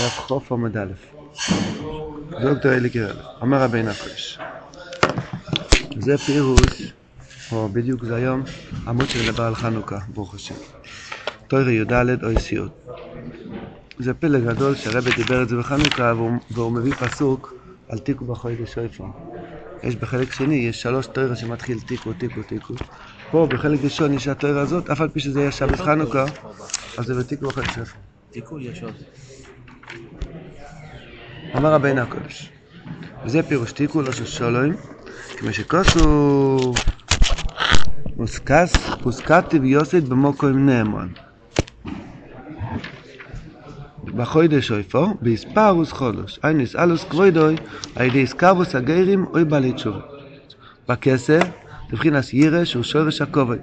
דף חוף עמוד א', דוקטור אלי קירל, אומר רבינו הקודש. זה פירוש, או בדיוק זה היום, עמוד שמדבר על חנוכה, ברוך השם. תוירי י"ד או יסיעות. זה פלא גדול שהרבי דיבר את זה בחנוכה והוא, והוא מביא פסוק על תיקו בחודש שויפר. יש בחלק שני, יש שלוש תוירה שמתחיל תיקו, תיקו, תיקו. פה בחלק ראשון יש התוירה הזאת, אף על פי שזה יהיה שבת חנוכה, אז זה בתיקו בחודש שויפר. תיקו יש. אמר רבינו הקודש. וזה פירוש תיקו לא של שולוים, כמו שכוסו מוסקס, פוסקתי ויוסד במוקוים נאמון. בחודש אויפו, באספרוס חודש, אין נסאלוס כבודוי, על ידי אסקרבוס הגרים אוי בעלי תשובה. בכסר, לבחינס ירא שהוא שורש הכובד.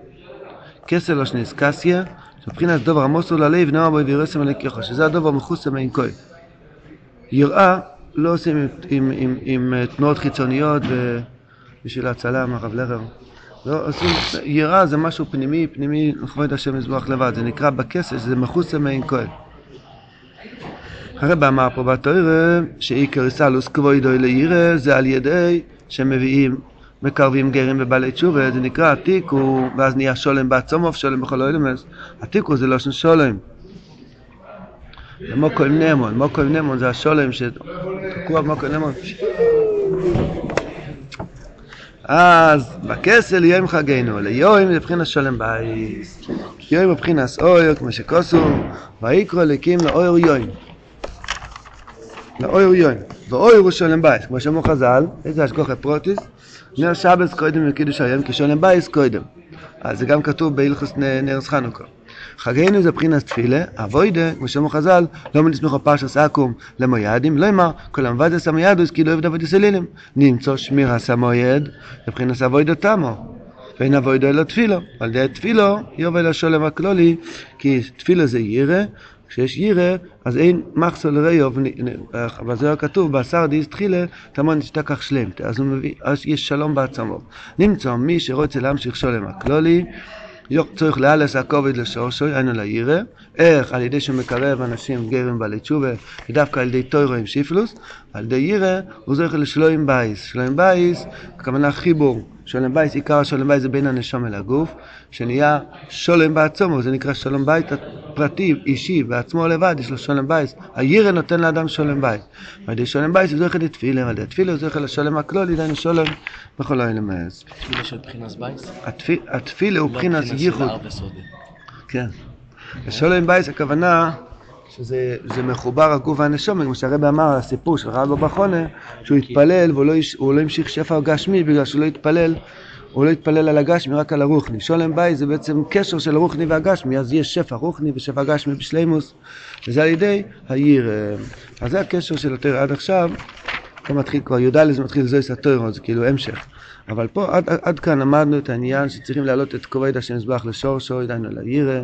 כסר לא שניס קסיה, שבחינס דובר עמוסו ללב נאמר בו וירסם על הכיחו, שזה הדובר מחוסם מעין כהן. יראה לא עושים עם, עם, עם, עם אה, תנועות חיצוניות ובשביל הצלם, הרב לרר. לא עושים, יראה זה משהו פנימי, פנימי, לכבוד השם יזבח לבד, זה נקרא בכסף, זה מחוסם מעין כהן. הרב אמר פה בתוירה שעיקר סלוס כבוידוי לירא זה על ידי שמביאים מקרבים גרים ובעלי תשובה, זה נקרא התיקו, ואז נהיה שולם בעצומוב, שולם בכל אילמס. התיקו זה לא שולם. זה מוקו עם נמון, מוקו עם נמון זה השולם שתקוע במוקו עם נמון. אז בכסל יום חגנו, ליום זה בחינת שולם בייס. יום בבחינת אויר, כמו שכוסו, ויקרא לקים לאויר יום. לאויר יום. ואויר הוא שולם בייס, כמו שאמרו חז"ל, איזה השגוחה פרוטיס, נר שבס קודם לקידוש היום, כי שולם בייס קודם. אז זה גם כתוב בהלכוס נרס חנוכה. חגנו זה בחינת תפילה, אבוידה, כמו שאמרו חז"ל, לא מנסמכו פרשס אקום למוידים, לא אמר, כל המבדס המוידוס כאילו אוהב דוד יסלילים. נמצוא שמירס המויד, לבחינת אבוידה תמו. ואין אבוידה אלא תפילו. על ידי תפילו יובל השולם הכלולי, כי תפילה זה ירא, כשיש ירא, אז אין מחסו לראיוב, בזוהר כתוב, בשר דיס תחילה, תמון תשתכח שלם, אז יש שלום בעצמו. נמצא מי שרוצה להמשיך שולם הכלולי, צריך לאלס הכובד לשורשו, היינו לירא, איך על ידי שמקרב אנשים גרים בעלי תשובה, ודווקא על ידי טוירו עם שיפלוס, על ידי ירא הוא זוכר לשלוים בייס. שלוים בייס, הכוונה חיבור. שולם בייס, עיקר השולם בייס זה בין הנשום אל הגוף, שנהיה שולם בעצמו, זה נקרא שלום בית פרטי, אישי, בעצמו לבד, יש לו שולם בייס. הירא נותן לאדם שולם בייס. ועל ידי שולם בייס הוא זוכר לתפילה, ועל ידי התפילה הוא זוכר לשולם הכלולי, דהיינו שולם בכל האלה מאז. תפילה של בחינס בייס? התפילה הוא בחינס ייחוד. של הר וסודי. כן. ושולם בייס הכוונה שזה זה מחובר הגוף והנשום, כמו שהרבא אמר, הסיפור של רבא בחונה, שהוא התפלל והוא לא, לא המשיך שפע גשמי בגלל שהוא לא התפלל, הוא לא התפלל על הגשמי, רק על הרוחני. שולם בייס זה בעצם קשר של הרוחני והגשמי, אז יש שפע רוחני ושפע גשמי בשלימוס, וזה על ידי העיר. אז זה הקשר של התורה עד עכשיו, פה מתחיל כבר, י"ד זה מתחיל זויס התורה, זה כאילו המשך. אבל פה עד, עד, כאן למדנו את העניין שצריכים להעלות את כובד השם מזבח לשורשו, דהיינו לירא,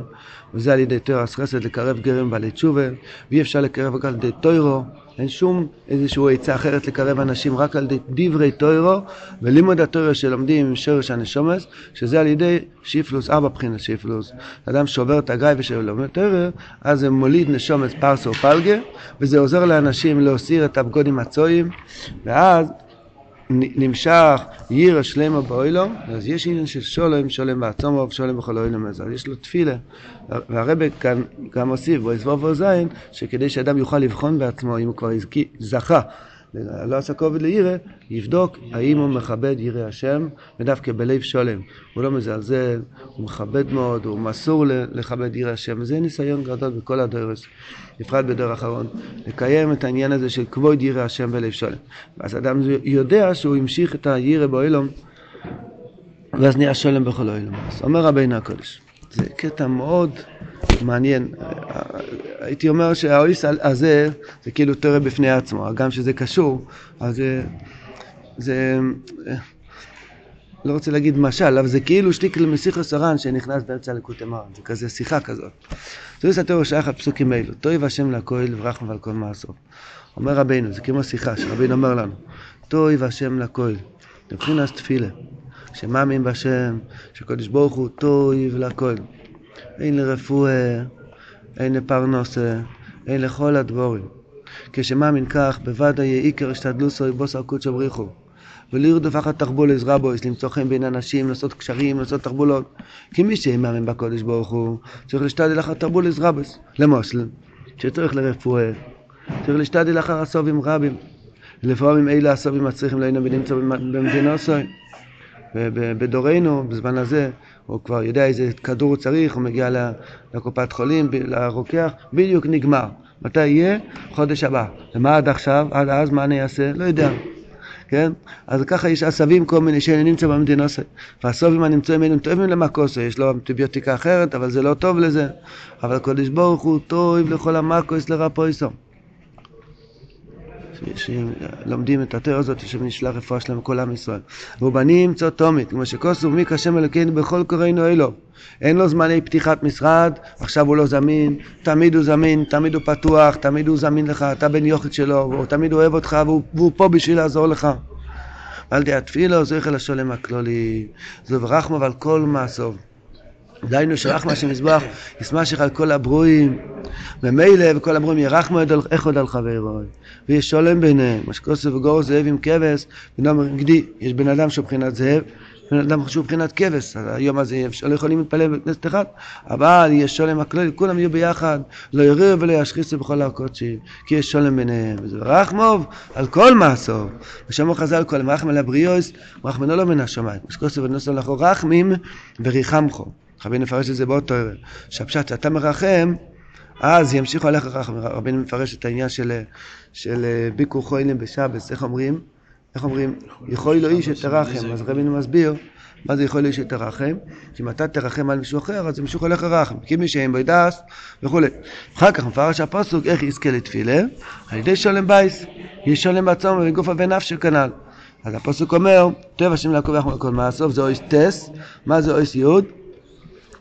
וזה על ידי תורס חסד לקרב גרים בעלי תשובה, ואי אפשר לקרב רק על ידי טוירו, אין שום איזושהי עצה אחרת לקרב אנשים רק על דברי טוירו, ולימוד הטוירו שלומדים עם שורש הנשומס, שזה על ידי שיפלוס, ארבע בחינת שיפלוס. אדם שובר את הגיא ושלומד טוירו, אז זה מוליד נשומס פרסו פלגה, וזה עוזר לאנשים להוסיר את הבגודים הצועים, ואז נמשך ירא שלמה באוילום, אז יש עניין של שולם, שולם בעצמו ושולם בכל אוילום הזה, אז יש לו תפילה. והרבה כאן גם מוסיף, בו יסבוב וזין, שכדי שאדם יוכל לבחון בעצמו, אם הוא כבר זכה, לא עשה כובד לירא, יבדוק האם הוא מכבד ירא השם, ודווקא בלב שולם. הוא לא מזלזל, הוא מכבד מאוד, הוא מסור לכבד ירא השם, וזה ניסיון גדול בכל הדורס, בפרט בדור האחרון, לקיים את העניין הזה של כבוד ירא השם בלב שולם. אז אדם יודע שהוא המשיך את הירא באוילום, ואז נהיה שולם בכל אוילום. אז אומר רבינו הקודש, זה קטע מאוד מעניין. הייתי אומר שהאויס הזה זה כאילו תורה בפני עצמו, גם שזה קשור, אז זה, זה לא רוצה להגיד משל, אבל זה כאילו שטיק למסיחו סרן שנכנס באמצע לקוטי מרן, זה כזה שיחה כזאת. זוהי סתירו שייך הפסוקים האלו, טוב השם לכל וברחם ועל כל מעשו. אומר רבינו, זה כמו שיחה שרבינו אומר לנו, טוב השם לכל, מבחינת תפילה, שמאמין בשם, שקדוש ברוך הוא טוב לכל. אין לרפואה, אין לפרנסה, אין לכל הדבורים. כשמאמין כך, בוודאי יהיה עיקר השתדלוסו בוסר קודשו בריחו. ולרדוף אחת תחבולס רבויס, למצוא חן בין אנשים, לעשות קשרים, לעשות תחבולות. כי מי שמאמין בקודש ברוך הוא, צריך להשתדל אחת תחבולס רבויס. למוסלם, שצריך לרפואה, צריך להשתדל אחר הסובים רבים. לפעמים אלה הסובים מצריכים להינו ונמצא במדינה סוי. בדורנו, בזמן הזה, הוא כבר יודע איזה כדור הוא צריך, הוא מגיע לקופת חולים, לרוקח, בדיוק נגמר. מתי יהיה? חודש הבא. ומה עד עכשיו? עד אז מה אני אעשה? לא יודע. כן? אז ככה יש עשבים כל מיני שנמצא במדינה והסובים הנמצאים האלה טובים למקוסו, יש לו אנטיביוטיקה אחרת, אבל זה לא טוב לזה. אבל הקדוש ברוך הוא טוב לכל המקוס לרפויסו. שלומדים את התיאור הזאת, שנשלח רפואה שלהם כל עם ישראל. ובנים צו תומית, כמו שכוסו מי כשם אלוקינו בכל קוראינו אלו. אין לו זמני פתיחת משרד, עכשיו הוא לא זמין, תמיד הוא זמין, תמיד הוא פתוח, תמיד הוא זמין לך, אתה בן יוכד שלו, הוא תמיד אוהב אותך והוא, והוא פה בשביל לעזור לך. אל תהיה תפילו, זכר לשולם הכלולי, זו ורחמו ועל כל מעשוב. דהיינו שרחמה שמזבח ישמשך על כל הברואים, ממילא וכל הברואים ירחמו איך עוד על חברו. ויש שולם ביניהם, מה שכוסף וגור זאב עם כבש, ונאמר גדי, יש בן אדם שהוא מבחינת זאב, בן אדם שהוא מבחינת כבש, היום הזה לא יכולים להתפלל בכנסת אחת, אבל יש שולם הכללי, כולם יהיו ביחד, לא יריעו ולא ישחיסו בכל הקודשים, כי יש שולם ביניהם, וזה רחמוב על כל מעשור, ושמו חז"ל כל רחם על הבריאוס, רחמנו לא מן השמיים, משכוסף ונוסו לכו רחמים וריחמכו. רבינו מפרש את זה באותו שהפשט שאתה מרחם, אז ימשיכו עליך רחם. רבינו מפרש את העניין של, של ביקור חוילים בשבס, איך אומרים? איך אומרים? יכול לו איש שתרחם. אז רבינו מסביר מה זה יכול לו איש שתרחם? שאם אתה תרחם על מישהו אחר, אז ימשיכו עליך רחם. כי מי שאין בו ידעס וכולי. אחר כך מפרש הפסוק איך יזכה לתפילה? על ידי שולם בייס. יש שולם בעצום ובגופה ונפשו כנ"ל. אז הפסוק אומר, טוב השם לעקוב יחמוד כל מעשוב, זה אויס טס, מה זה אויס יוד?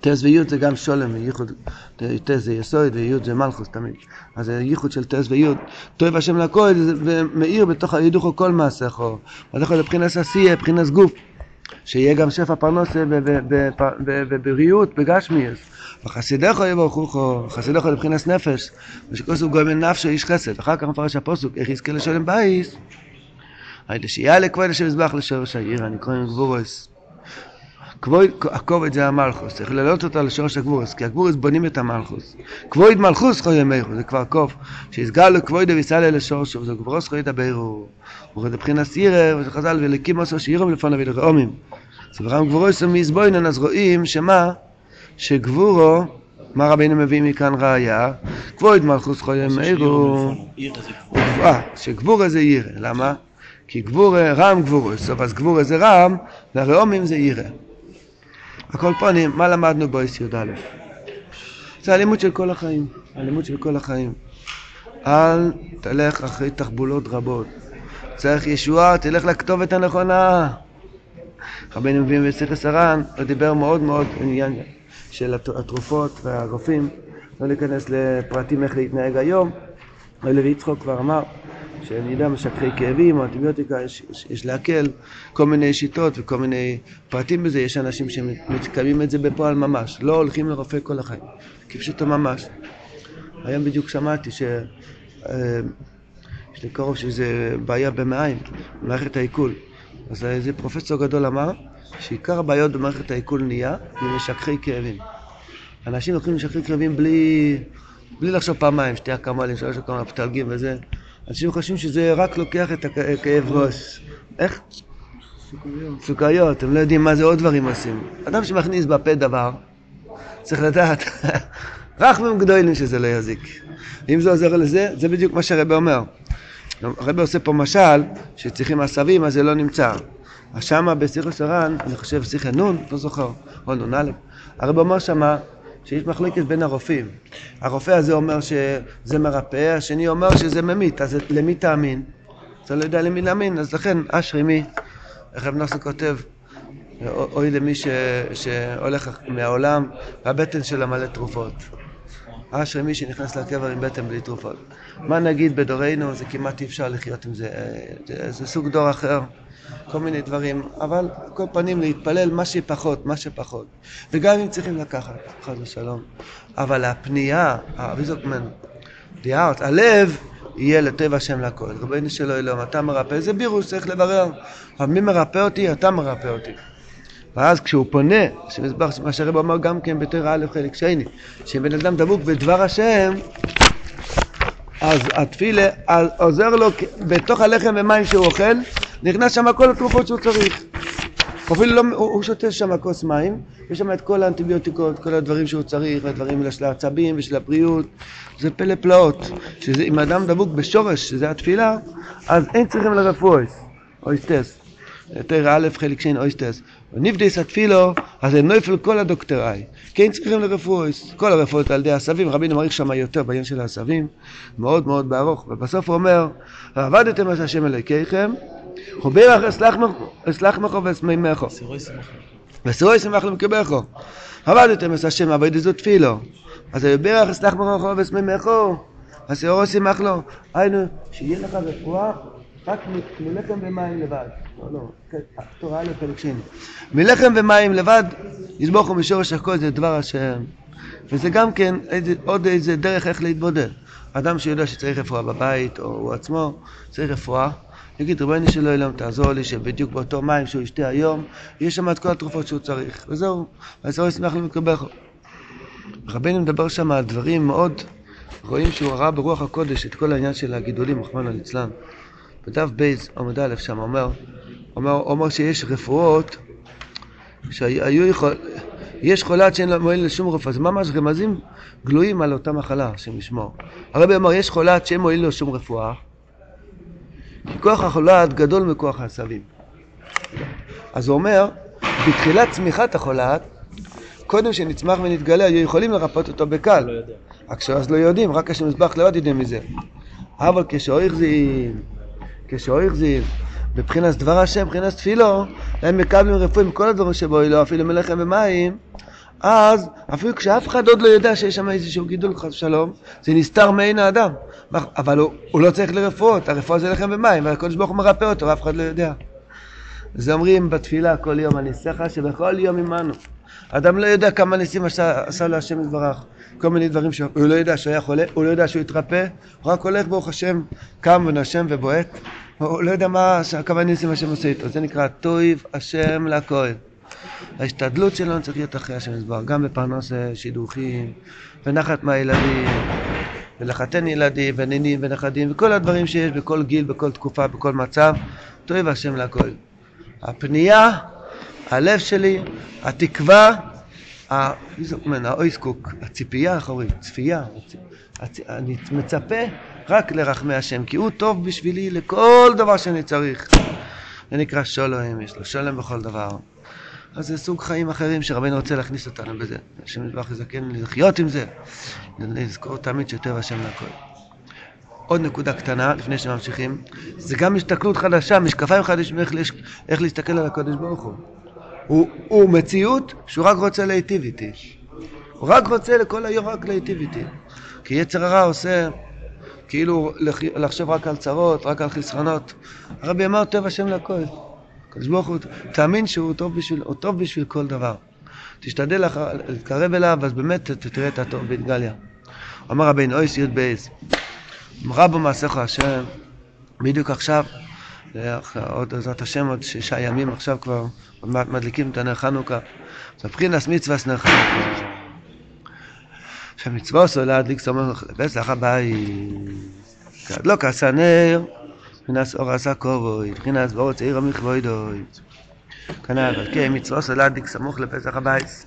טס ויוד זה גם שולם, ייחוד, טס זה יסוד ויוד זה מלכוס תמיד. אז זה ייחוד של טס ויוד. טוב השם לכל ומאיר בתוך הידוכו כל מעשיכו. אז יכול לבחינת עשייה, מבחינת גוף. שיהיה גם שפע פרנוסה ובריאות בגשמיאס. וחסידךו יברכוכו, חסידךו לבחינת נפש, ושכוסו גומל נפשו איש חסד. אחר כך מפרש הפוסוק, איך יזכה לשלם בייס? היידה שיעלה כבוד השם יזבח לשורש העיר, אני קוראים גבורוס. כבוד הכובד זה המלכוס, צריך להעלות אותה לשורש הגבורס, כי הגבורס בונים את המלכוס. כבוד מלכוס חוי ימיכו, זה כבר קוף, שיסגל לו כבוד ויסעלה לשורשו, זה גבורס חוי ידברו. הוא רואה מבחינת סירה, וזה חז"ל, ולקים עשו שירם לפניו ולרעומים. זה ברם גבורס ומזבוינן, אז רואים שמה? שגבורו, מה רבינו מביא מכאן ראיה? כבוד מלכוס חוי ימיכו. שגבורה זה ירא, למה? כי גבורה, רם גבורס, אז גבורה זה רם, והרעומים זה ירא. הכל פונים, מה למדנו בויס י"א? זה הלימוד של כל החיים, הלימוד של כל החיים. אל תלך אחרי תחבולות רבות. צריך ישועה, תלך לכתובת הנכונה. רבינו מביאים בשיחס הר"ן, הוא דיבר מאוד מאוד עניין של התרופות והרופאים, לא להיכנס לפרטים איך להתנהג היום. לוי יצחוק כבר אמר שאני יודע, משככי כאבים אנטיביוטיקה, יש, יש, יש להקל כל מיני שיטות וכל מיני פרטים בזה, יש אנשים שמקיימים את זה בפועל ממש, לא הולכים לרופא כל החיים, כפשוטו ממש. היום בדיוק שמעתי ש... אה, יש לי קרוב שזה בעיה במעיים, במערכת העיכול. אז איזה פרופסור גדול אמר שעיקר הבעיות במערכת העיכול נהיה ממשככי כאבים. אנשים לוקחים משככי כאבים בלי, בלי לחשוב פעמיים, שתי אקמולים, שלוש אקמולים, פטלגים וזה. אנשים חושבים שזה רק לוקח את הכאב ראש. איך? סוכריות. סוכריות, הם לא יודעים מה זה עוד דברים עושים. אדם שמכניס בפה דבר, צריך לדעת, רחמים גדולים שזה לא יזיק. אם זה עוזר לזה, זה בדיוק מה שהרבא אומר. הרבא עושה פה משל, שצריכים עשבים אז זה לא נמצא. אז שמה בסיכוס הר"ן, אני חושב שיחה נון, לא זוכר, או נון א', הרבא אומר שמה שיש מחלקת בין הרופאים. הרופא הזה אומר שזה מרפא, השני אומר שזה ממית, אז למי תאמין? אתה לא יודע למי להאמין, אז לכן אשרי מי, איך רב נוסו כותב, אוי למי שהולך מהעולם והבטן שלו מלא תרופות. אשרי מי שנכנס לקבר עם בטן בלי תרופות. מה נגיד בדורנו, זה כמעט אי אפשר לחיות עם זה, זה סוג דור אחר. כל מיני דברים, אבל כל פנים להתפלל מה שפחות, מה שפחות. וגם אם צריכים לקחת, חס ושלום. אבל הפנייה, הוויזוקמן, דיארט, הלב יהיה לטבע השם לכל. רבינו שלא אלוהים, אתה מרפא, זה בירוש, צריך לברר. אבל מי מרפא אותי? אתה מרפא אותי. ואז כשהוא פונה, שמסבר, מה שהרב אומר גם כן בתור א' חלק שני, שאם בן אדם דבוק בדבר השם, אז התפילה אז עוזר לו בתוך הלחם ומים שהוא אוכל, נכנס שם כל התרופות שהוא צריך. אפילו לא, הוא, הוא שותה שם כוס מים, יש שם את כל האנטיביוטיקות, כל הדברים שהוא צריך, הדברים של העצבים ושל הבריאות, זה פלא פלאות. שאם אדם דבוק בשורש, שזה התפילה, אז אין צריכים לרפואס, אויסטס. יותר א' חלק שני אויסטס. ונבדס התפילו, אז הם נויפל כל הדוקטוראי. כן צריכים לרפואס. כל הרפואות על ידי העשבים, רבינו מעריך שם יותר בעניין של העשבים, מאוד מאוד בארוך. ובסוף הוא אומר, ועבדתם את השם אלוקיכם, מכו ואסמי מכו. וסירוי שמח למקבכו. עבדתם את השם עבד זו תפילו. אז ברך ואסמי מכו. הסירוי שמח לו. היינו, שיהיה לך רפואה רק מלחם ומים לבד. לא, לא, כן, תורה א' פרק שני. מלחם ומים לבד, יסבוכו משורש הכל זה דבר השם. וזה גם כן איזה, עוד איזה דרך איך להתבודד. אדם שיודע שצריך רפואה בבית, או הוא עצמו צריך רפואה, יגיד, רבני שלא אלוהים, תעזור לי שבדיוק באותו מים שהוא ישתה היום, יש שם את כל התרופות שהוא צריך. וזהו, והזרוע ישמח למקבל. רבנו מדבר שם על דברים מאוד, רואים שהוא ראה ברוח הקודש את כל העניין של הגידולים, רחמנא ליצלן. בדף בייז עמוד א' שם אומר, אומר, אומר שיש רפואות שהיו יכול... יש חולת שאין לה מועיל לשום רפואה, זה ממש רמזים גלויים על אותה מחלה, השם ישמור. הרבי אמר, יש חולת שאין מועיל לשום רפואה, כי כוח החולת גדול מכוח העשבים. אז הוא אומר, בתחילת צמיחת החולת, קודם שנצמח ונתגלה, היו יכולים לרפות אותו בקל. לא רק שאז לא יודעים, רק כשמזבח לבד יודעים מזה. אבל כשאויך זין, כשאויך זין, מבחינת דבר השם, מבחינת תפילו, הם מקבלים רפואים כל הדברים שבו לא, אפילו מלחם ומים, אז אפילו כשאף אחד עוד לא יודע שיש שם איזשהו גידול, חס ושלום, זה נסתר מעין האדם. אבל הוא, הוא לא צריך לרפואות, הרפואה זה לחם ומים, והקדוש ברוך הוא מרפא אותו, ואף אחד לא יודע. זה אומרים בתפילה כל יום, הניסחה שבכל יום עמנו. אדם לא יודע כמה ניסים עשה, עשה לו השם יתברך. כל מיני דברים שהוא לא יודע שהוא היה חולה, הוא לא יודע שהוא התרפא, הוא רק הולך ברוך השם, קם ונשם ובועט. הוא לא יודע מה כמה ניסים השם עושה איתו. זה נקרא טויב השם לכהן. ההשתדלות שלנו צריך להיות אחרי השם יתברך, גם בפרנס שידוכים, ונחת מהילדים, ולחתן ילדים, ונינים ונכדים, וכל הדברים שיש בכל גיל, בכל תקופה, בכל מצב, טויב השם לכל. הפנייה, הלב שלי, התקווה, האויסקוק, הציפייה האחורית, צפייה, אני מצפה רק לרחמי השם, כי הוא טוב בשבילי לכל דבר שאני צריך. זה נקרא שולם, יש לו שולם בכל דבר. אז זה סוג חיים אחרים שרבינו רוצה להכניס אותנו בזה. השם יתברך יזכן לחיות עם זה, לזכור תמיד שטוב השם לכל. עוד נקודה קטנה, לפני שממשיכים, זה גם הסתכלות חדשה, משקפיים חדשים איך, איך להסתכל על הקודש ברוך הוא. הוא, הוא מציאות שהוא רק רוצה להיטיב איתי. הוא רק רוצה לכל היום רק להיטיב איתי. כי יצר הרע עושה כאילו לחשוב רק על צרות, רק על חסרונות. הרבי אמר טוב השם לכל. הקדוש ברוך הוא, תאמין שהוא טוב בשביל, הוא טוב בשביל כל דבר. תשתדל להתקרב אליו, אז באמת תראה את הטוב בהתגליה. אמר רבינו אויס י' בייס, אמרה בו מעשיך השם, בדיוק עכשיו, עוד בעזרת השם עוד שישה ימים עכשיו כבר, מדליקים את הנר חנוכה. זה מבחינס מצווה נר חנוכה. שהמצווה עושה להדליק סומך לפסח הבית. כדלוק עשה נר, מבחינת אור עשה כובוי, מבחינת באור צעיר המכבודוי. כנ"ל, כן, מצווה עושה להדליק סמוך לפסח הבית.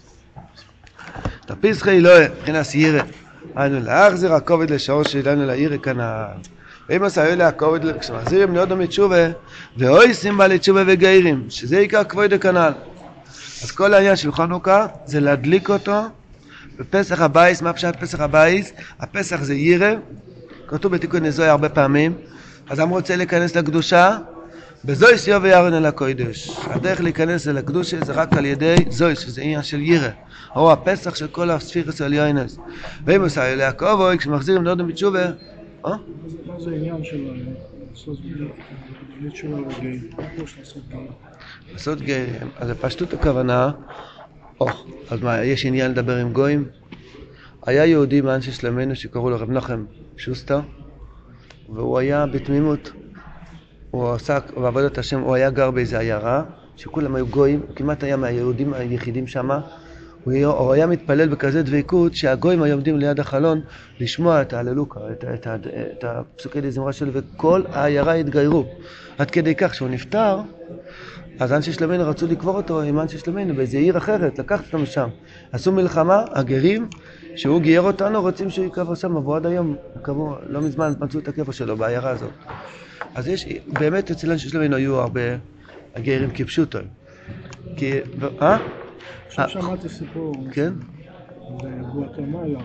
תפיסחי אלוהי, מבחינת ירא. היינו להחזיר הכובד לשורש שלנו לעירא כנ"ל. ואם עשה אלה הכובד, כשמחזירים לאודו מתשובה, ואוי סימבה לתשובה וגיירים, שזה עיקר כבוד הכנ"ל. אז כל העניין של חנוכה זה להדליק אותו בפסח הבייס, מה פשט פסח הבייס? הפסח זה ירא, כתוב בתיקון נזוי הרבה פעמים. אדם רוצה להיכנס לקדושה, בזויס יובא ירון אל הקודש. הדרך להיכנס אל הקדושה זה רק על ידי זויס, שזה עניין של ירא. או הפסח של כל הספירס עליונס. ואם עושה אליה כובוי, כשמחזירים נודו בתשובה, מה זה העניין של לעשות גרים? אז בפשטות הכוונה או, אז מה, יש עניין לדבר עם גויים? היה יהודי מאנשי שלמנו שקראו לו רב נחם שוסטר, והוא היה בתמימות. הוא עסק בעבודת השם, הוא היה גר באיזה עיירה, שכולם היו גויים, הוא כמעט היה מהיהודים היחידים שם. הוא, הוא היה מתפלל בכזה דבקות שהגויים היו עומדים ליד החלון לשמוע את ההללוקה, את, את, ה- את הפסוקי דזמרה שלו, וכל העיירה התגיירו. עד כדי כך שהוא נפטר, אז אנשי שלומנו רצו לקבור אותו עם אנשי שלומנו באיזה עיר אחרת, לקחת אותו משם. עשו מלחמה, הגרים, שהוא גייר אותנו, רוצים שהוא ייקבר שם, והוא עד היום, קבעו, לא מזמן מצאו את הקבר שלו בעיירה הזאת. אז יש, באמת אצל אנשי שלומנו היו הרבה הגרים כפשוטו. כי, ו- אה? עכשיו שמעתי סיפור כן? בגואטמלה,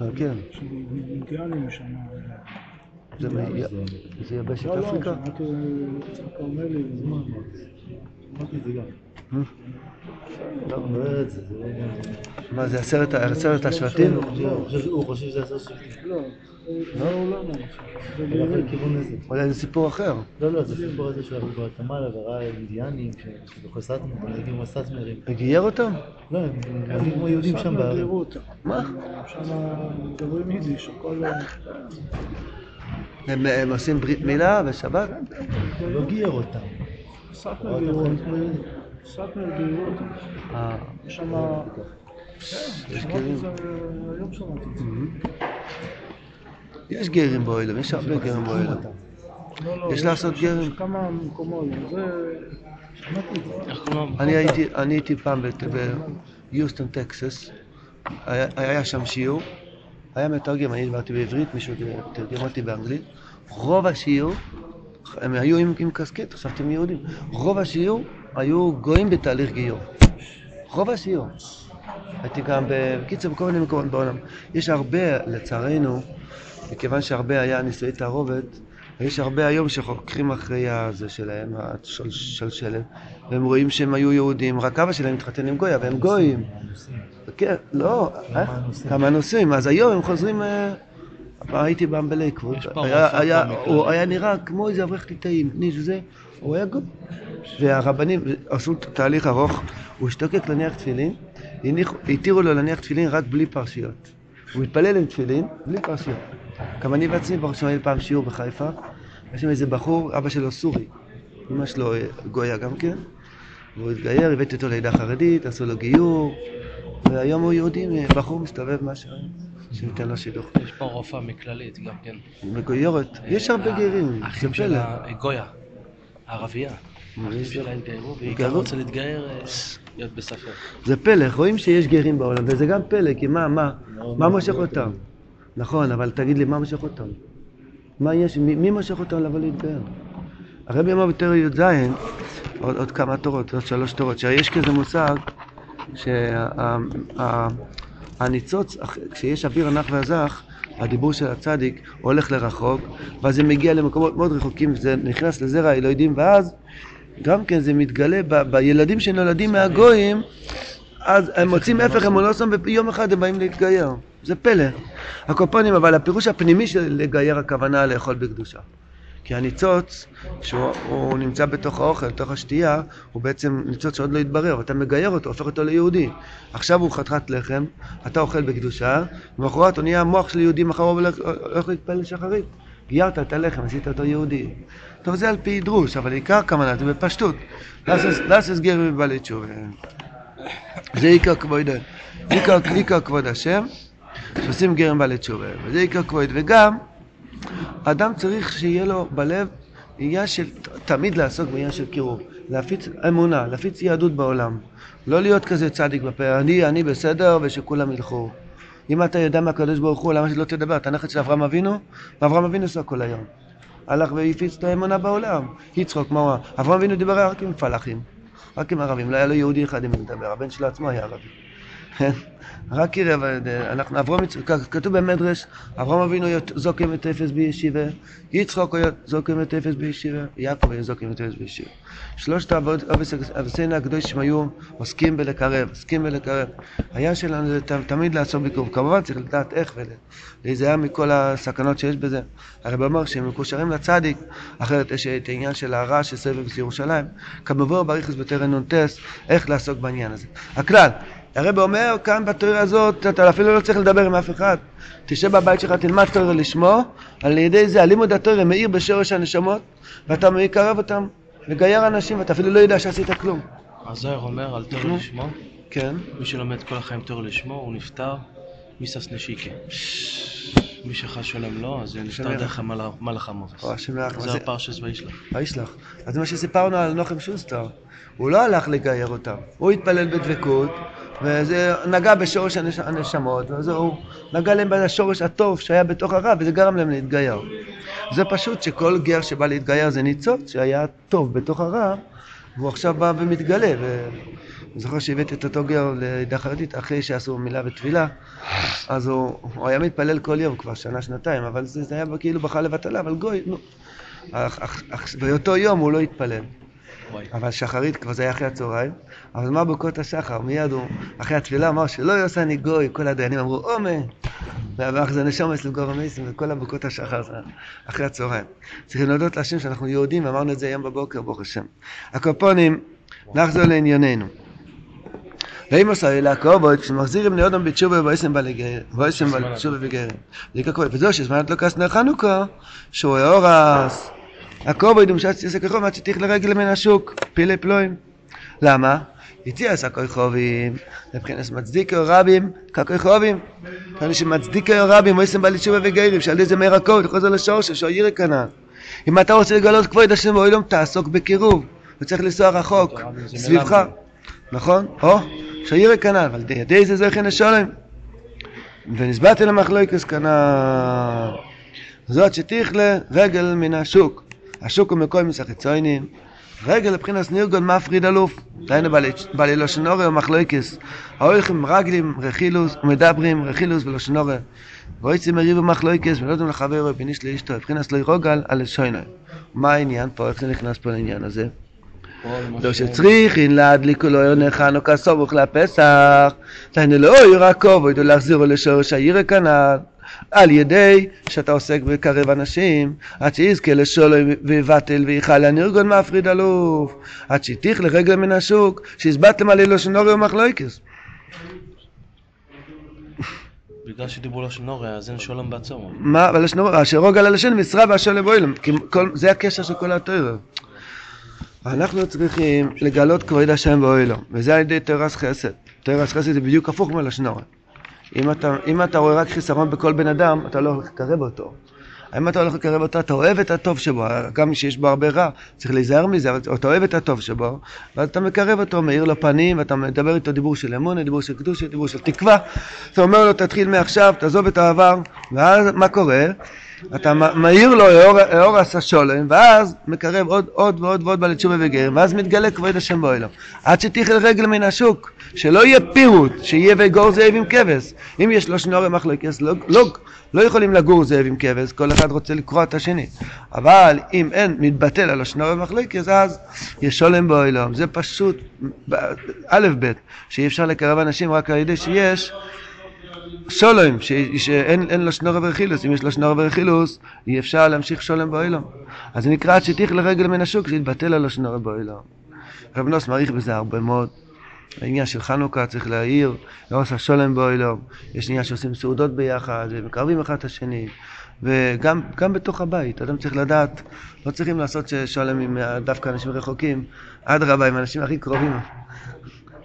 אה, כן. שאינדיאנים שם. זה יבשת לא, לא, אפריקה? שמעתי יצחק כרמלי, זמן. אמרתי את זה גם. לא, הוא אומר זה לא... מה זה עשרת עשרת השבטים? הוא חושב- שזה עשר שנים. לא, הוא לא אומר. אולי זה סיפור אחר. לא, לא, זה סיפור הזה שהוא היה בגואטמלה וראה אינדיאנים שזוכר סאטמרים, הם כמו הסאטמרים. וגייר אותם? לא, הם הם כמו יהודים שם אותם. מה? שם מדברים יידיש, הכל... הם הם עושים ברית מילה ושבת? הוא לא גייר אותם. יהודים. סאטמר גיירו אותם. אה, יש שם... כן, יש גרים. היום שמעתי את זה. יש גרים באוהלם, יש הרבה גרים באוהלם. לא, לא, יש לעשות יש גרים. כמה מקומות, זה... אני הייתי, פעם ביוסטון, טקסס, היה שם שיעור, היה מתרגם, אני דיברתי בעברית, מישהו תרגם אותי באנגלית, רוב השיעור, הם היו עם, עם קסקט, חשבתי הם יהודים, רוב השיעור היו גויים בתהליך גיור. רוב השיעור. הייתי גם, בקיצור, בכל מיני מקומות בעולם. יש הרבה, לצערנו, מכיוון שהרבה היה נישואי תערובת, יש הרבה היום שחוקרים אחרי הזה שלהם, השלשלת, והם רואים שהם היו יהודים, רק אבא שלהם התחתן עם גויה, והם גויים. כן, לא, אה? כמה נושאים. אז היום הם חוזרים... הייתי היה- היה- פה הוא. היה נראה כמו איזה אברך ליטאי עם פניש וזה, הוא היה גוי. והרבנים עשו תהליך ארוך, הוא השתוקק להניח תפילין, התירו לו להניח תפילין רק בלי פרשיות. הוא התפלל עם תפילין, בלי פרשיות. גם אני בעצמי, היה לי פעם שיעור בחיפה, יש שם איזה בחור, אבא שלו סורי, אמא שלו אה, גויה גם כן, והוא התגייר, הבאתי אותו לעדה חרדית, עשו לו גיור, והיום הוא יהודי, אה, בחור מסתובב משהו, שניתן לו שידוך. יש פה רופאה מכללית גם כן. מגוירת, יש הרבה גרים, זה האחים פלא. שלה, גויה, הערבייה. האחים יש- שלה התגיירו, והיא? ככה רוצה להתגייר, אה, להיות בספק. זה פלא, רואים שיש גרים בעולם, וזה גם פלא, כי מה, מה, מה מושך אותם? נכון, אבל תגיד לי, מה מושך אותם? מה יש, מי, מושך אותם לבוא להתגייר? הרבי אמר בתור י"ז, עוד, עוד כמה תורות, עוד שלוש תורות, שיש כזה מושג שהניצוץ, כשיש אוויר הנח והזך, הדיבור של הצדיק הולך לרחוק, ואז זה מגיע למקומות מאוד רחוקים, וזה נכנס לזרע האלוהידים, ואז גם כן זה מתגלה ב, בילדים שנולדים מהגויים, אז הם מוצאים הפך אמונוסום ויום אחד הם באים להתגייר. זה פלא. הקופונים, אבל הפירוש הפנימי של לגייר הכוונה לאכול בקדושה. כי הניצוץ, שהוא הוא נמצא בתוך האוכל, בתוך השתייה, הוא בעצם ניצוץ שעוד לא התברר, ואתה מגייר אותו, הופך אותו ליהודי. עכשיו הוא חתיכת לחם, אתה אוכל בקדושה, למחרת הוא נהיה מוח של יהודי, מחר הוא הולך להתפלל שחרית. גיירת את הלחם, עשית אותו יהודי. טוב, זה על פי דרוש, אבל עיקר כוונה, זה בפשטות. לאסס גר ובעלי תשובה. זה עיקר כבוד, עיקר, עיקר כבוד השם, שעושים גרם בעלי תשובה. וזה עיקר כבוד, וגם, אדם צריך שיהיה לו בלב עניין של תמיד לעסוק בעניין של קירוב, להפיץ אמונה, להפיץ יהדות בעולם. לא להיות כזה צדיק בפה, אני, אני בסדר ושכולם ילכו. אם אתה יודע מהקדוש ברוך הוא, למה שלא תדבר? אתה נכד של אברהם אבינו, ואברהם אבינו עשה כל היום. הלך והפיץ את האמונה בעולם. יצחוק, מה הוא? אמר? אברהם אבינו דיבר רק עם פלאחים, רק עם ערבים, לא היה לו יהודי אחד עם מי לדבר, הבן שלו עצמו היה ערבי. כן? רק יראה, אנחנו, אברהם, כתוב במדרש, אברהם אבינו זוקם את אפס בישיבה, יצחוק זוקם את אפס בישיבה, יעקב זוקם את אפס בישיבה. שלושת אבסינו הקדושים היו עוסקים בלקרב, עוסקים בלקרב. היה שלנו זה תמיד לעשות ביקור, כמובן צריך לדעת איך ולהיזהר מכל הסכנות שיש בזה. הרב אמר שהם מקושרים לצדיק, אחרת יש את העניין של הרע של סבב ירושלים. כמובן בריכוס בטרן נ"ט, איך לעסוק בעניין הזה. הכלל, הרב אומר כאן בתיאוריה הזאת, אתה אפילו לא צריך לדבר עם אף אחד. תשב בבית שלך, תלמד תיאוריה לשמו, על ידי זה הלימוד התיאוריה מאיר בשורש הנשמות, ואתה מקרב אותם, לגייר אנשים, ואתה אפילו לא יודע שעשית כלום. הזוהר אומר על תור לשמו, כן. מי שלומד כל החיים תור לשמו, הוא נפטר מסס נשיקה. מי שחס שלום לו, אז זה נפטר. דרך המלאך- מלאך המובס. זה הפרשס וישלח. וישלח. אז מה שסיפרנו על נוחם שוסטר. הוא לא הלך לגייר אותם, הוא התפלל בדבקות, וזה נגע בשורש הנש... הנשמות, וזה הוא נגע להם בשורש הטוב שהיה בתוך הרב, וזה גרם להם להתגייר. זה פשוט שכל גר שבא להתגייר זה ניצוץ שהיה טוב בתוך הרב, והוא עכשיו בא ומתגלה. ו... אני זוכר שהבאתי את אותו גר לידה חרדית אחרי שעשו מילה וטבילה, אז הוא, הוא היה מתפלל כל יום כבר שנה, שנתיים, אבל זה, זה היה כאילו בכלל לבטלה, אבל גוי, נו. אך, אך, אך, באותו יום הוא לא התפלל. אבל שחרית כבר זה היה אחרי הצהריים, אבל מה ברכות השחר? מיד הוא, אחרי התפילה אמר שלא יעשה אני גוי, כל הדיינים אמרו אומה, ואח זה נשומס לגור המייסים, וכל הברכות השחר זה אחרי הצהריים. צריכים להודות להשם שאנחנו יהודים, ואמרנו את זה היום בבוקר, ברוך השם. הקופונים, נחזור לענייננו. ואימוס האלה הקרובות, כשמחזירים לאודום בתשובה ובויסם בתשובה וגרים. זה כקורא, וזהו שזמנת לא כס נר חנוכה, שהוא אורס. הקרובו ידום שץ יעשה כחוב עד שתיך לרגל מן השוק, פילי פלואים. למה? הציע עשה כחובים, מבחינת מצדיקי או רבים, ככחובים. כאלה שמצדיקי או רבים, מויסם בעלי תשובה וגרים, שעל ידי זה מאיר הקרוב, חוזר לשורש, שהוא ירא כנען. אם אתה רוצה לגלות כבוד השם ואוילום, תעסוק בקירוב. וצריך לנסוע רחוק, סביבך. נכון? או, שירא כנען, אבל ידי זה זכן לשולם. ונסבעתי למחלוקס כנען. זאת שתכלה רגל מן השוק. השוק הוא מקום מסחיצוינים. רגל לבחינס נירגון מפריד אלוף. דהיינו בעלי לושנורי ומחלוקס. ההולכים רגלים רכילוס ומדברים רכילוס ולושנורי. ואויצים מריבו מחלוקס ולא יודעים לחברו בניש לאשתו. מבחינס לא ירוגל על לשוינוי. מה העניין פה? איך זה נכנס פה לעניין הזה? לא שצריכין להדליק לו ער חנוכה סמוך לפסח, דהיינו לא עיר הכובד ולהחזירו לשורש העיר הכנען, על ידי שאתה עוסק בקרב אנשים, עד שיזכה לשולם ויבטל ויכל הנרגון מפריד אלוף, עד שיתיך לרגל מן השוק, שהסבטתם על אילו שנורי ומחלויקס. בגלל שדיברו נורא, אז אין שולם בעצמו. מה, אבל השנור, אשר רוגל על השם משרה כי כל- זה הקשר של כל התוירה. אנחנו צריכים לגלות כבוד השם באוילום, וזה על ידי תרס חסד. תרס חסד זה בדיוק הפוך מלשנורא. אם אתה, אם אתה רואה רק חיסרון בכל בן אדם, אתה לא הולך לקרב אותו. אם אתה הולך לקרב אותו, אתה אוהב את הטוב שבו, גם שיש בו הרבה רע, צריך להיזהר מזה, אבל אתה אוהב את הטוב שבו, ואז אתה מקרב אותו, מאיר לו פנים, ואתה מדבר איתו דיבור של אמונה, דיבור של קדושה, דיבור של תקווה. אתה אומר לו, תתחיל מעכשיו, תעזוב את העבר, ואז מה קורה? אתה מאיר לו אור, אור השולם, ואז מקרב עוד, עוד ועוד ועוד בעלי תשובה וגר, ואז מתגלה כבוד השם באוילום. עד שתיכל רגל מן השוק, שלא יהיה פירוט, שיהיה וגור זאב עם כבש. אם יש לו שנורי מחלוקס, לא, לא, לא יכולים לגור זאב עם כבש, כל אחד רוצה לקרוע את השני. אבל אם אין מתבטל על השנורי מחלוקס, אז יש שולם באוילום. זה פשוט א' ב', שאי אפשר לקרב אנשים רק על ידי שיש שולם, שאין אין לו שנור ורכילוס, אם יש לו שנור ורכילוס, אי אפשר להמשיך שולם באוילום. אז זה נקרא שתיך לרגל מן השוק, שיתבטל על השנור באוילום. רב נוס מעריך בזה הרבה מאוד. העניין של חנוכה צריך להעיר, לא עושה שולם באוילום, יש עניין שעושים סעודות ביחד, ומקרבים אחד את השני, וגם גם בתוך הבית, אדם צריך לדעת, לא צריכים לעשות שולם עם דווקא אנשים רחוקים, אדרבה, עם האנשים הכי קרובים.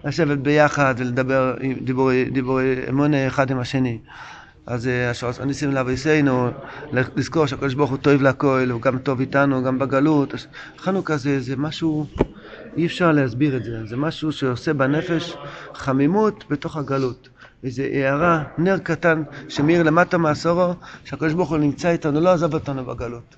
לשבת ביחד ולדבר דיבורי, דיבורי אמונה אחד עם השני. אז אה, השעוס הניסים לאביסנו, לזכור שהקדוש ברוך הוא טוב להכל, הוא גם טוב איתנו, גם בגלות. חנוכה זה, זה משהו, אי אפשר להסביר את זה, זה משהו שעושה בנפש חמימות בתוך הגלות. איזו הערה, נר קטן שמאיר למטה מעשורו, שהקדוש ברוך הוא נמצא איתנו, לא עזב אותנו בגלות.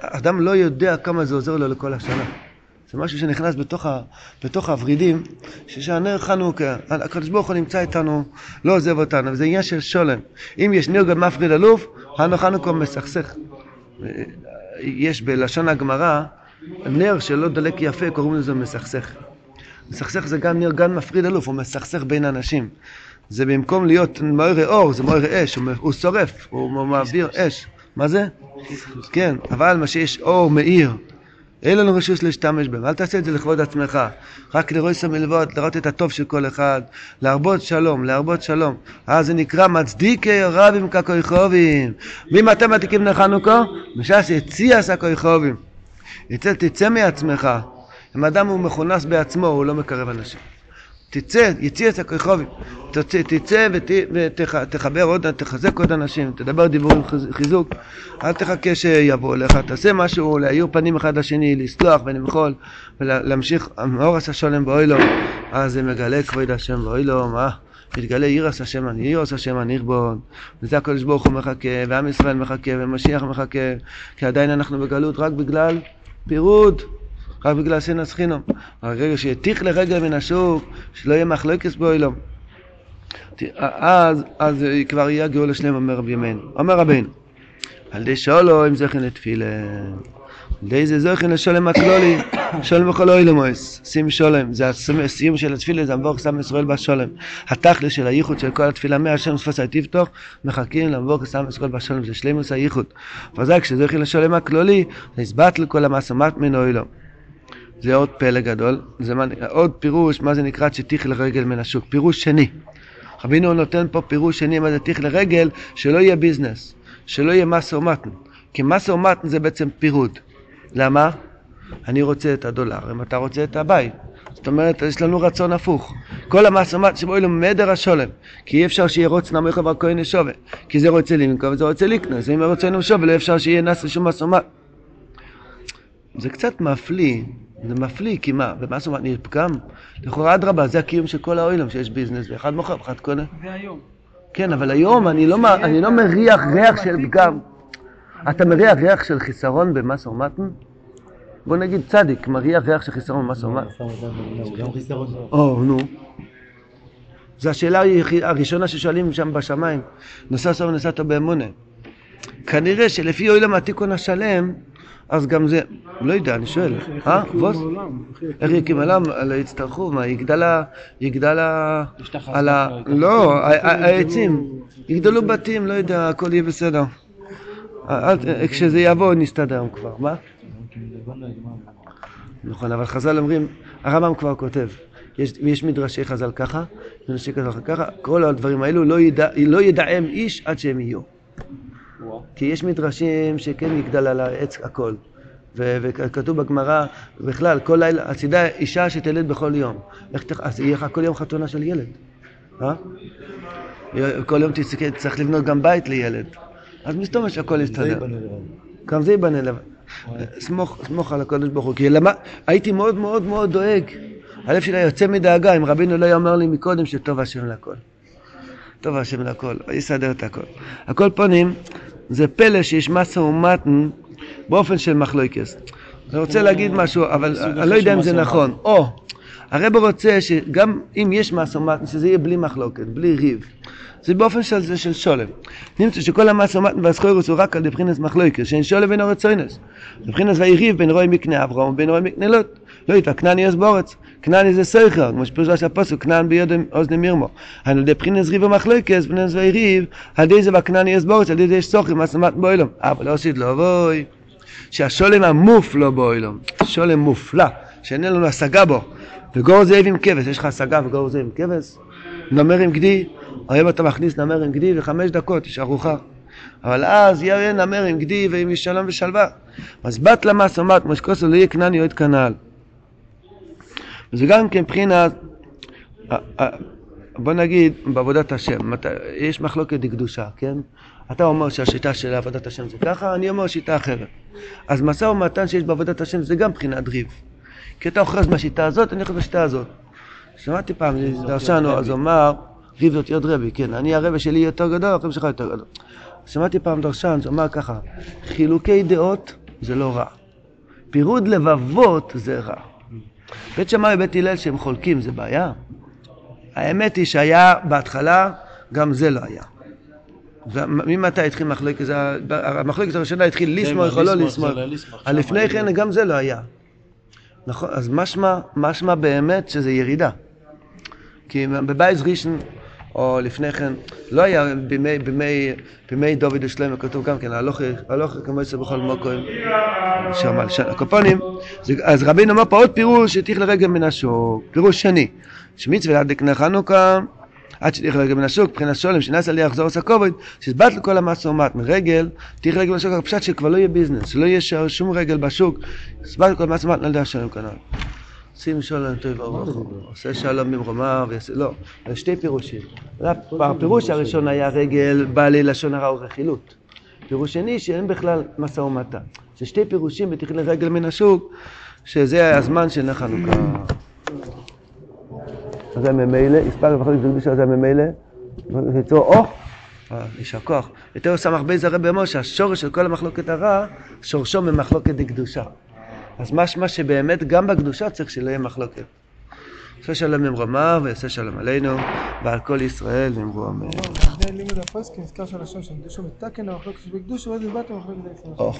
אדם לא יודע כמה זה עוזר לו לכל השנה. זה משהו שנכנס בתוך, ה, בתוך הוורידים, ששהנר חנוכה, הקדוש ברוך הוא נמצא איתנו, לא עוזב אותנו, וזה עניין של שולם. אם יש נר גם מפריד אלוף, חנו חנוכה מסכסך. יש בלשון הגמרא, נר שלא דלק יפה, קוראים לזה מסכסך. מסכסך זה גם נר גן מפריד אלוף, הוא מסכסך בין אנשים. זה במקום להיות מאיר אור, זה מאיר אש, הוא, הוא שורף, הוא מעביר אש. מה זה? כן, אבל מה שיש אור מאיר אין לנו רשות להשתמש בהם, אל תעשה את זה לכבוד עצמך, רק לרויס המלוות, לראות את הטוב של כל אחד, להרבות שלום, להרבות שלום. אז זה נקרא מצדיקי רבים ככויכובים. ואם אתם עתיקים לחנוכה, בש"ס יציאס. יצא, תצא מעצמך. אם אדם הוא מכונס בעצמו, הוא לא מקרב אנשים. תצא, יציא את הכוכבים, תצא, ותחבר עוד, תחזק עוד אנשים, תדבר דיבורים חיזוק, אל תחכה שיבוא לך, תעשה משהו, להאיר פנים אחד לשני, לסלוח ולמחול, ולהמשיך, מאורס השולם באוי לו, אז זה מגלה כבוד השם באוי לו, מה? מתגלה עירס השם אני עירס השם אני נכבון וזה הקדוש ברוך הוא מחכה ועם ישראל מחכה ומשיח מחכה כי עדיין אנחנו בגלות רק בגלל פירוד רק בגלל סינס חינום. הרגע שיתיך לרגע מן השוק, שלא יהיה מחלוקס באוילום. אז, אז כבר יהיה גאול השלם, אומר רבי ימינו. אומר רבינו, על די שולו אם זכן לתפילה. די זה זוכן לשולם הכלולי, שולם בכל אוילמוס, שים שולם, זה הסיום של התפילה, זה המבורך שם ישראל בשולם. התכלס של הייחוד של כל התפילה מהשם ספוס היטיבתוך, מחכים למבורך שם ישראל בשולם, זה שלימוס הייחוד. וזק כשזוכן לשולם הכלולי, זה הסבט לכל המסומת מן אוילום. זה עוד פלא גדול, זה מה, עוד פירוש, מה זה נקרא שתיך לרגל מן השוק, פירוש שני. רבינו נותן פה פירוש שני מה זה תיך לרגל, שלא יהיה ביזנס, שלא יהיה מסה ומתן, כי מסה ומתן זה בעצם פירוד. למה? אני רוצה את הדולר, אם אתה רוצה את הבית. זאת אומרת, יש לנו רצון הפוך. כל המסה ומתן שבו אלו מדר השולם, כי אי אפשר שיהיה רוץ נמוך אבל כהן נשובה, כי זה רוצה למכור וזה רוצה לקנוס, אם רוצה נשובה לא אפשר שיהיה נס לשום מסה ומתן. זה קצת מפליא זה מפליא, כי מה, ומה זאת אומרת, נהיה פגם? לכאורה אדרבה, זה הקיום של כל האוילם, שיש ביזנס, ואחד מוכר ואחד קונה. זה היום. כן, אבל היום אני לא, אני לא מריח ריח של פגם. אתה מריח ריח של חיסרון במס ומתן? בוא נגיד צדיק, מריח ריח של חיסרון במס ומתן. או, נו. זו השאלה הראשונה ששואלים שם בשמיים. נוסע סוף נסעת באמונה. כנראה שלפי אוילם התיקון השלם, אז גם זה, לא יודע, אני שואל, אה? ווס? איך יקים עולם? יצטרכו, מה, יגדל ה... יגדל ה... על ה... לא, העצים. יגדלו בתים, לא יודע, הכל יהיה בסדר. כשזה יבוא נסתדר כבר, מה? נכון, אבל חז"ל אומרים, הרמב"ם כבר כותב, יש, יש מדרשי חז"ל ככה, מדרשי חז"ל ככה, כל הדברים האלו לא, ידע, לא ידעם איש עד שהם יהיו. כי יש מדרשים שכן יגדל על העץ הכל. וכתוב בגמרא, בכלל, כל לילה, הצידה אישה שתלד בכל יום. איך תח... אז יהיה לך כל יום חתונה של ילד. אה? כל יום תצטרך לבנות גם בית לילד. אז מסתובב שהכל יסתדר. גם זה ייבנה לבד. סמוך, סמוך על הקדוש ברוך הוא. כי למה, הייתי מאוד מאוד מאוד דואג. הלב שלי יוצא מדאגה אם רבינו לא יאמר לי מקודם שטוב השם לכל. טוב השם לכל, יסדר את הכל. הכל פונים, זה פלא שיש מסה ומתן באופן של מחלוקס. אני רוצה להגיד משהו, אבל אני לא יודע אם זה נכון. או, הרב רוצה שגם אם יש מסה ומתן, שזה יהיה בלי מחלוקת, בלי ריב. זה באופן של זה של שולם. נמצא שכל המסה ומתן והסחוירוס הוא רק על דבחינס מחלוקס, שאין שולם בין אורצוינס. דבחינס ויריב בין רואי מקנה אברהם ובין רואי מקנה לוט. לא יתווה כנעני אז בורץ. כנעני זה סייכר, כמו שפירוש של הפוסק, כנען ביד אוזני מירמו. על ידי בחינס ריב ומחלוקס, בחינס ויריב, על ידי זה וכנעני אז בורץ, על ידי יש סוכר, מה סמת באוילום. אבל לא עשית לו אבוי. שהשולם המופלא באוילום, שולם מופלא, שאין לנו השגה בו. וגור זאב עם כבש, יש לך השגה וגור זאב עם כבש? נמר עם גדי, היום אתה מכניס נמר עם גדי וחמש דקות יש ארוחה. אבל אז יראה נמר עם גדי ועם שלום ושלווה. אז בת למס אומרת, משקוסו לא יהיה כנעני עוד כנעל. וזה גם כן מבחינת, בוא נגיד, בעבודת השם, יש מחלוקת דקדושה, כן? אתה אומר שהשיטה של עבודת השם זה ככה, אני אומר שיטה אחרת. אז משא ומתן שיש בעבודת השם זה גם מבחינת ריב. כי אתה אוחז מהשיטה הזאת, אני אוחז מהשיטה הזאת. שמעתי פעם, דרשן, אז אמר, ריב זאת עוד רבי, כן, אני הרבי שלי יותר גדול, הרבי שלך יותר גדול. שמעתי פעם דרשן שאומר ככה, חילוקי דעות זה לא רע, פירוד לבבות זה רע. בית שמאי ובית הלל שהם חולקים זה בעיה? האמת היא שהיה בהתחלה, גם זה לא היה. ממתי התחיל מחלוקת? המחלוקת הראשונה התחיל לסמוך או לא לסמוך. לפני כן גם זה לא היה. נכון, אז משמע, משמע באמת שזה ירידה. כי בבייס ראשון או לפני כן, לא היה בימי, בימי, בימי דוד ושלמה, כתוב גם כן, הלוך כמו יצא בכל מקום, שם על שן הקופונים, אז רבינו אמר פה עוד פירוש שתיך לרגל מן השוק, פירוש שני, שמצווה להדליק נר חנוכה, עד שתיך לרגל מן השוק, מבחינת שולם, שנעשה לי יחזור עשה כובד, שהסברת לכל המסורמת מרגל, תיך לרגל מן השוק, הפשט שכבר לא יהיה ביזנס, שלא יהיה שום רגל בשוק, הסברת לכל המסורמת, לא יודע השלם כנ"ל. שים שלום טוב וברוך עושה שלום במרומיו לא, שתי פירושים. הפירוש הראשון היה רגל בעלי לשון הרע ורכילות. פירוש שני שאין בכלל משא ומתן. זה שתי פירושים בתכנון רגל מן השוק, שזה הזמן של חנוכה. זה ממילא, הספר ובכל זאת קדושה זה ממילא, יצאו או, אה, יישר כוח. יותר סמך בייז הרב במשה, השורש של כל המחלוקת הרע, שורשו ממחלוקת דקדושה. אז משמע שבאמת גם בקדושה צריך שלא יהיה מחלוקת. עושה שלום ממרומיו ויעשה שלום עלינו ועל כל ישראל ואמרו אמן. זה לימוד הפוסקים, נזכר שהלשון שם, קדושו מתקן המחלוקת שבקדושו, ועוד דיברתם מחלוקת הישראל. או,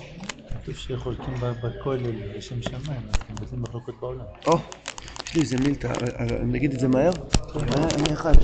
כתוב שחולקים ב- בכולל לשם שמיים, אז אתם רוצים מחלוקת בעולם. או, יש לי איזה מילתא, אה, אה, נגיד את זה מהר? אה, אני אחד.